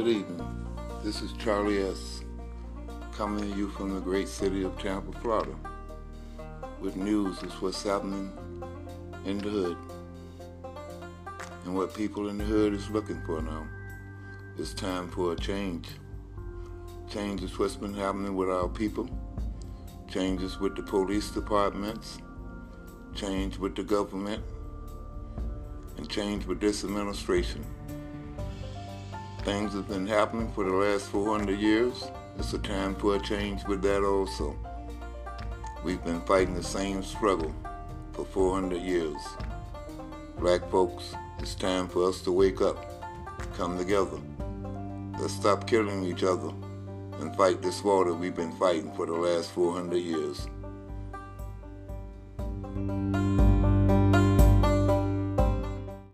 Good evening. This is Charlie S. coming to you from the great city of Tampa, Florida, with news of what's happening in the hood and what people in the hood is looking for now. It's time for a change. Change is what's been happening with our people. Changes with the police departments. Change with the government. And change with this administration. Things have been happening for the last 400 years. It's a time for a change with that also. We've been fighting the same struggle for 400 years. Black folks, it's time for us to wake up, come together. Let's stop killing each other and fight this war that we've been fighting for the last 400 years.